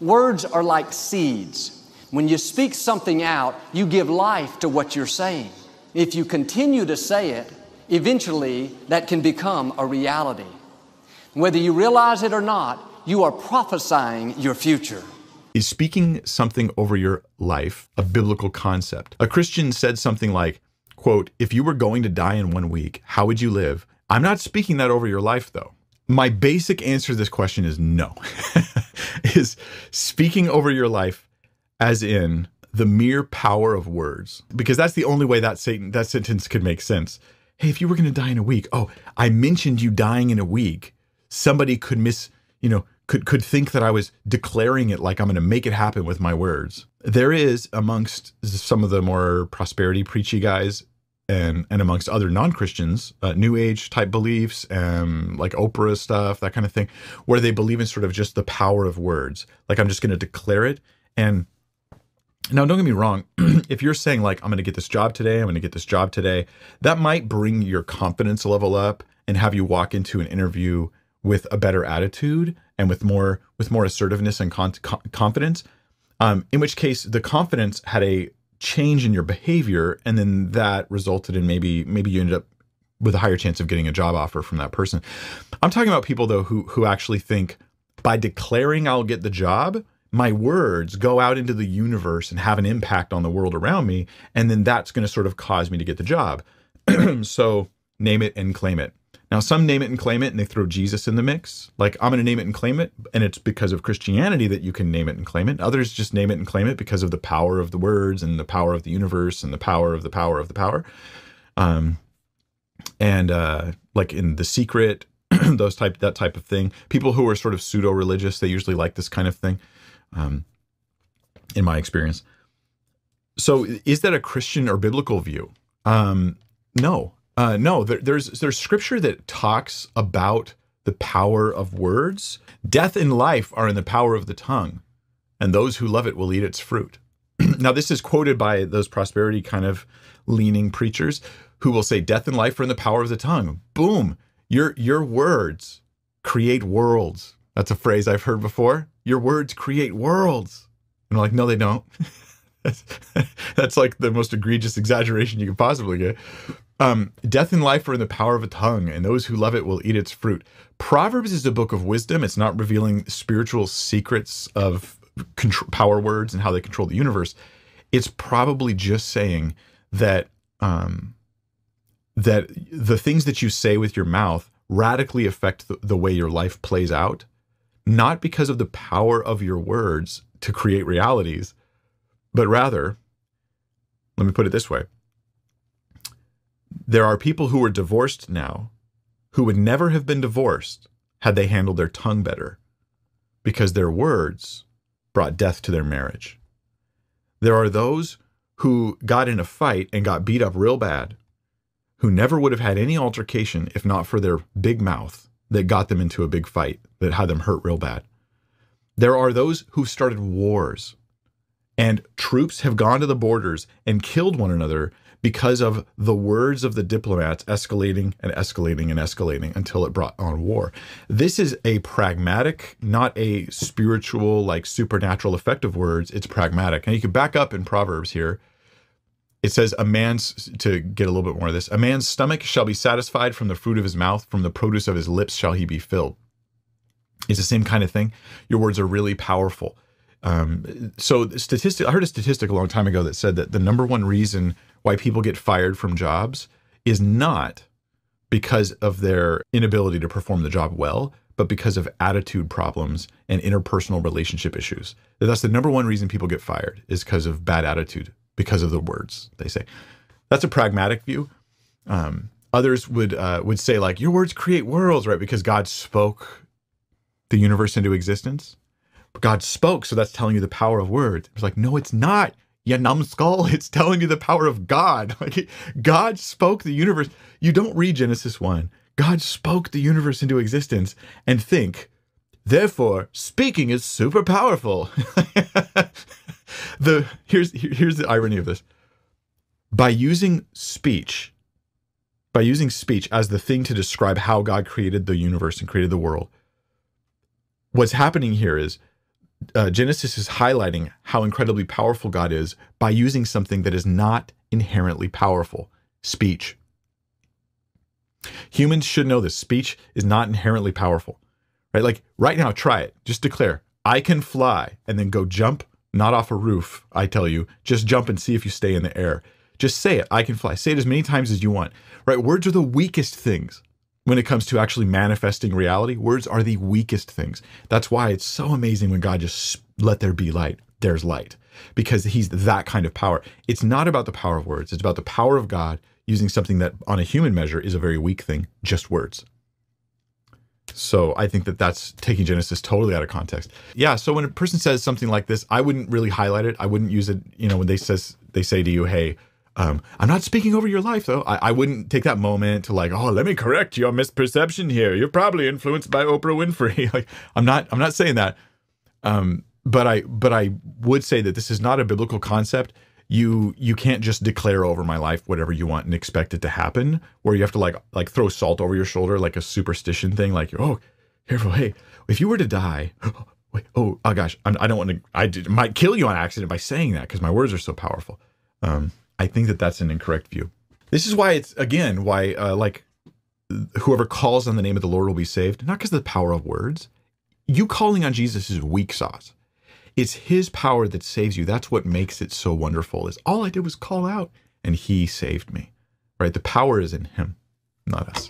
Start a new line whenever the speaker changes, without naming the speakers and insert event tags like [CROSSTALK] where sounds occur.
Words are like seeds. When you speak something out, you give life to what you're saying. If you continue to say it, eventually that can become a reality. Whether you realize it or not, you are prophesying your future.
Is speaking something over your life a biblical concept? A Christian said something like, quote, if you were going to die in one week, how would you live? I'm not speaking that over your life though. My basic answer to this question is no. [LAUGHS] [LAUGHS] is speaking over your life as in the mere power of words. Because that's the only way that Satan that sentence could make sense. Hey, if you were going to die in a week, oh, I mentioned you dying in a week. Somebody could miss, you know, could could think that I was declaring it like I'm going to make it happen with my words. There is amongst some of the more prosperity preachy guys and and amongst other non-Christians, uh, new age type beliefs, and like Oprah stuff, that kind of thing, where they believe in sort of just the power of words. Like I'm just going to declare it and now, don't get me wrong. [CLEARS THROAT] if you're saying, like, I'm going to get this job today, I'm going to get this job today, that might bring your confidence level up and have you walk into an interview with a better attitude and with more with more assertiveness and con- confidence. Um, in which case, the confidence had a change in your behavior, and then that resulted in maybe maybe you ended up with a higher chance of getting a job offer from that person. I'm talking about people though who who actually think by declaring I'll get the job, my words go out into the universe and have an impact on the world around me. And then that's going to sort of cause me to get the job. [CLEARS THROAT] so name it and claim it. Now, some name it and claim it and they throw Jesus in the mix. Like, I'm going to name it and claim it. And it's because of Christianity that you can name it and claim it. Others just name it and claim it because of the power of the words and the power of the universe and the power of the power of the power. Um, and uh, like in The Secret, [CLEARS THROAT] those type that type of thing. People who are sort of pseudo religious, they usually like this kind of thing um, in my experience. So, is that a Christian or biblical view? Um, no, uh, no. There, there's there's scripture that talks about the power of words. Death and life are in the power of the tongue, and those who love it will eat its fruit. [CLEARS THROAT] now, this is quoted by those prosperity kind of leaning preachers who will say, "Death and life are in the power of the tongue." Boom! Your your words create worlds. That's a phrase I've heard before. Your words create worlds. And I'm like, no, they don't. [LAUGHS] [LAUGHS] that's, like the most egregious exaggeration you could possibly get. Um, death and life are in the power of a tongue, and those who love it will eat its fruit. Proverbs is a book of wisdom. It's not revealing spiritual secrets of power words and how they control the universe. It's probably just saying that um, that the things that you say with your mouth radically affect the, the way your life plays out not because of the power of your words to create realities, but rather, let me put it this way there are people who are divorced now who would never have been divorced had they handled their tongue better because their words brought death to their marriage. There are those who got in a fight and got beat up real bad who never would have had any altercation if not for their big mouth that got them into a big fight that had them hurt real bad. There are those who started wars, and troops have gone to the borders and killed one another because of the words of the diplomats escalating and escalating and escalating until it brought on war. This is a pragmatic, not a spiritual, like supernatural effect of words. It's pragmatic. And you can back up in Proverbs here it says a man's to get a little bit more of this a man's stomach shall be satisfied from the fruit of his mouth from the produce of his lips shall he be filled it's the same kind of thing your words are really powerful um, so statistic i heard a statistic a long time ago that said that the number one reason why people get fired from jobs is not because of their inability to perform the job well but because of attitude problems and interpersonal relationship issues that's the number one reason people get fired is because of bad attitude because of the words they say. That's a pragmatic view. Um, others would uh, would say like your words create worlds, right? Because God spoke the universe into existence. God spoke, so that's telling you the power of words. It's like no, it's not. You numbskull, [LAUGHS] it's telling you the power of God. [LAUGHS] Like God spoke the universe. You don't read Genesis 1. God spoke the universe into existence and think, therefore, speaking is super powerful. [LAUGHS] the here's here's the irony of this. By using speech, by using speech as the thing to describe how God created the universe and created the world, what's happening here is uh, Genesis is highlighting how incredibly powerful God is by using something that is not inherently powerful speech. Humans should know this. Speech is not inherently powerful, right? Like right now, try it. Just declare, I can fly, and then go jump, not off a roof, I tell you. Just jump and see if you stay in the air. Just say it, I can fly. Say it as many times as you want, right? Words are the weakest things when it comes to actually manifesting reality. Words are the weakest things. That's why it's so amazing when God just let there be light. There's light because he's that kind of power. It's not about the power of words, it's about the power of God using something that on a human measure is a very weak thing, just words. So I think that that's taking Genesis totally out of context. Yeah. So when a person says something like this, I wouldn't really highlight it. I wouldn't use it. You know, when they says they say to you, "Hey, um, I'm not speaking over your life, though. I, I, wouldn't take that moment to like, oh, let me correct your misperception here. You're probably influenced by Oprah Winfrey. [LAUGHS] like, I'm not. I'm not saying that. Um, but I. But I would say that this is not a biblical concept. You you can't just declare over my life whatever you want and expect it to happen. Where you have to like like throw salt over your shoulder like a superstition thing. Like, oh, careful. Hey, if you were to die. [GASPS] Wait, oh, oh gosh, I'm, I do not want to. I did, might kill you on accident by saying that because my words are so powerful. Um, I think that that's an incorrect view. This is why it's again why uh, like whoever calls on the name of the Lord will be saved, not because of the power of words. You calling on Jesus is weak sauce. It's his power that saves you. That's what makes it so wonderful. Is all I did was call out and he saved me. Right? The power is in him, not us.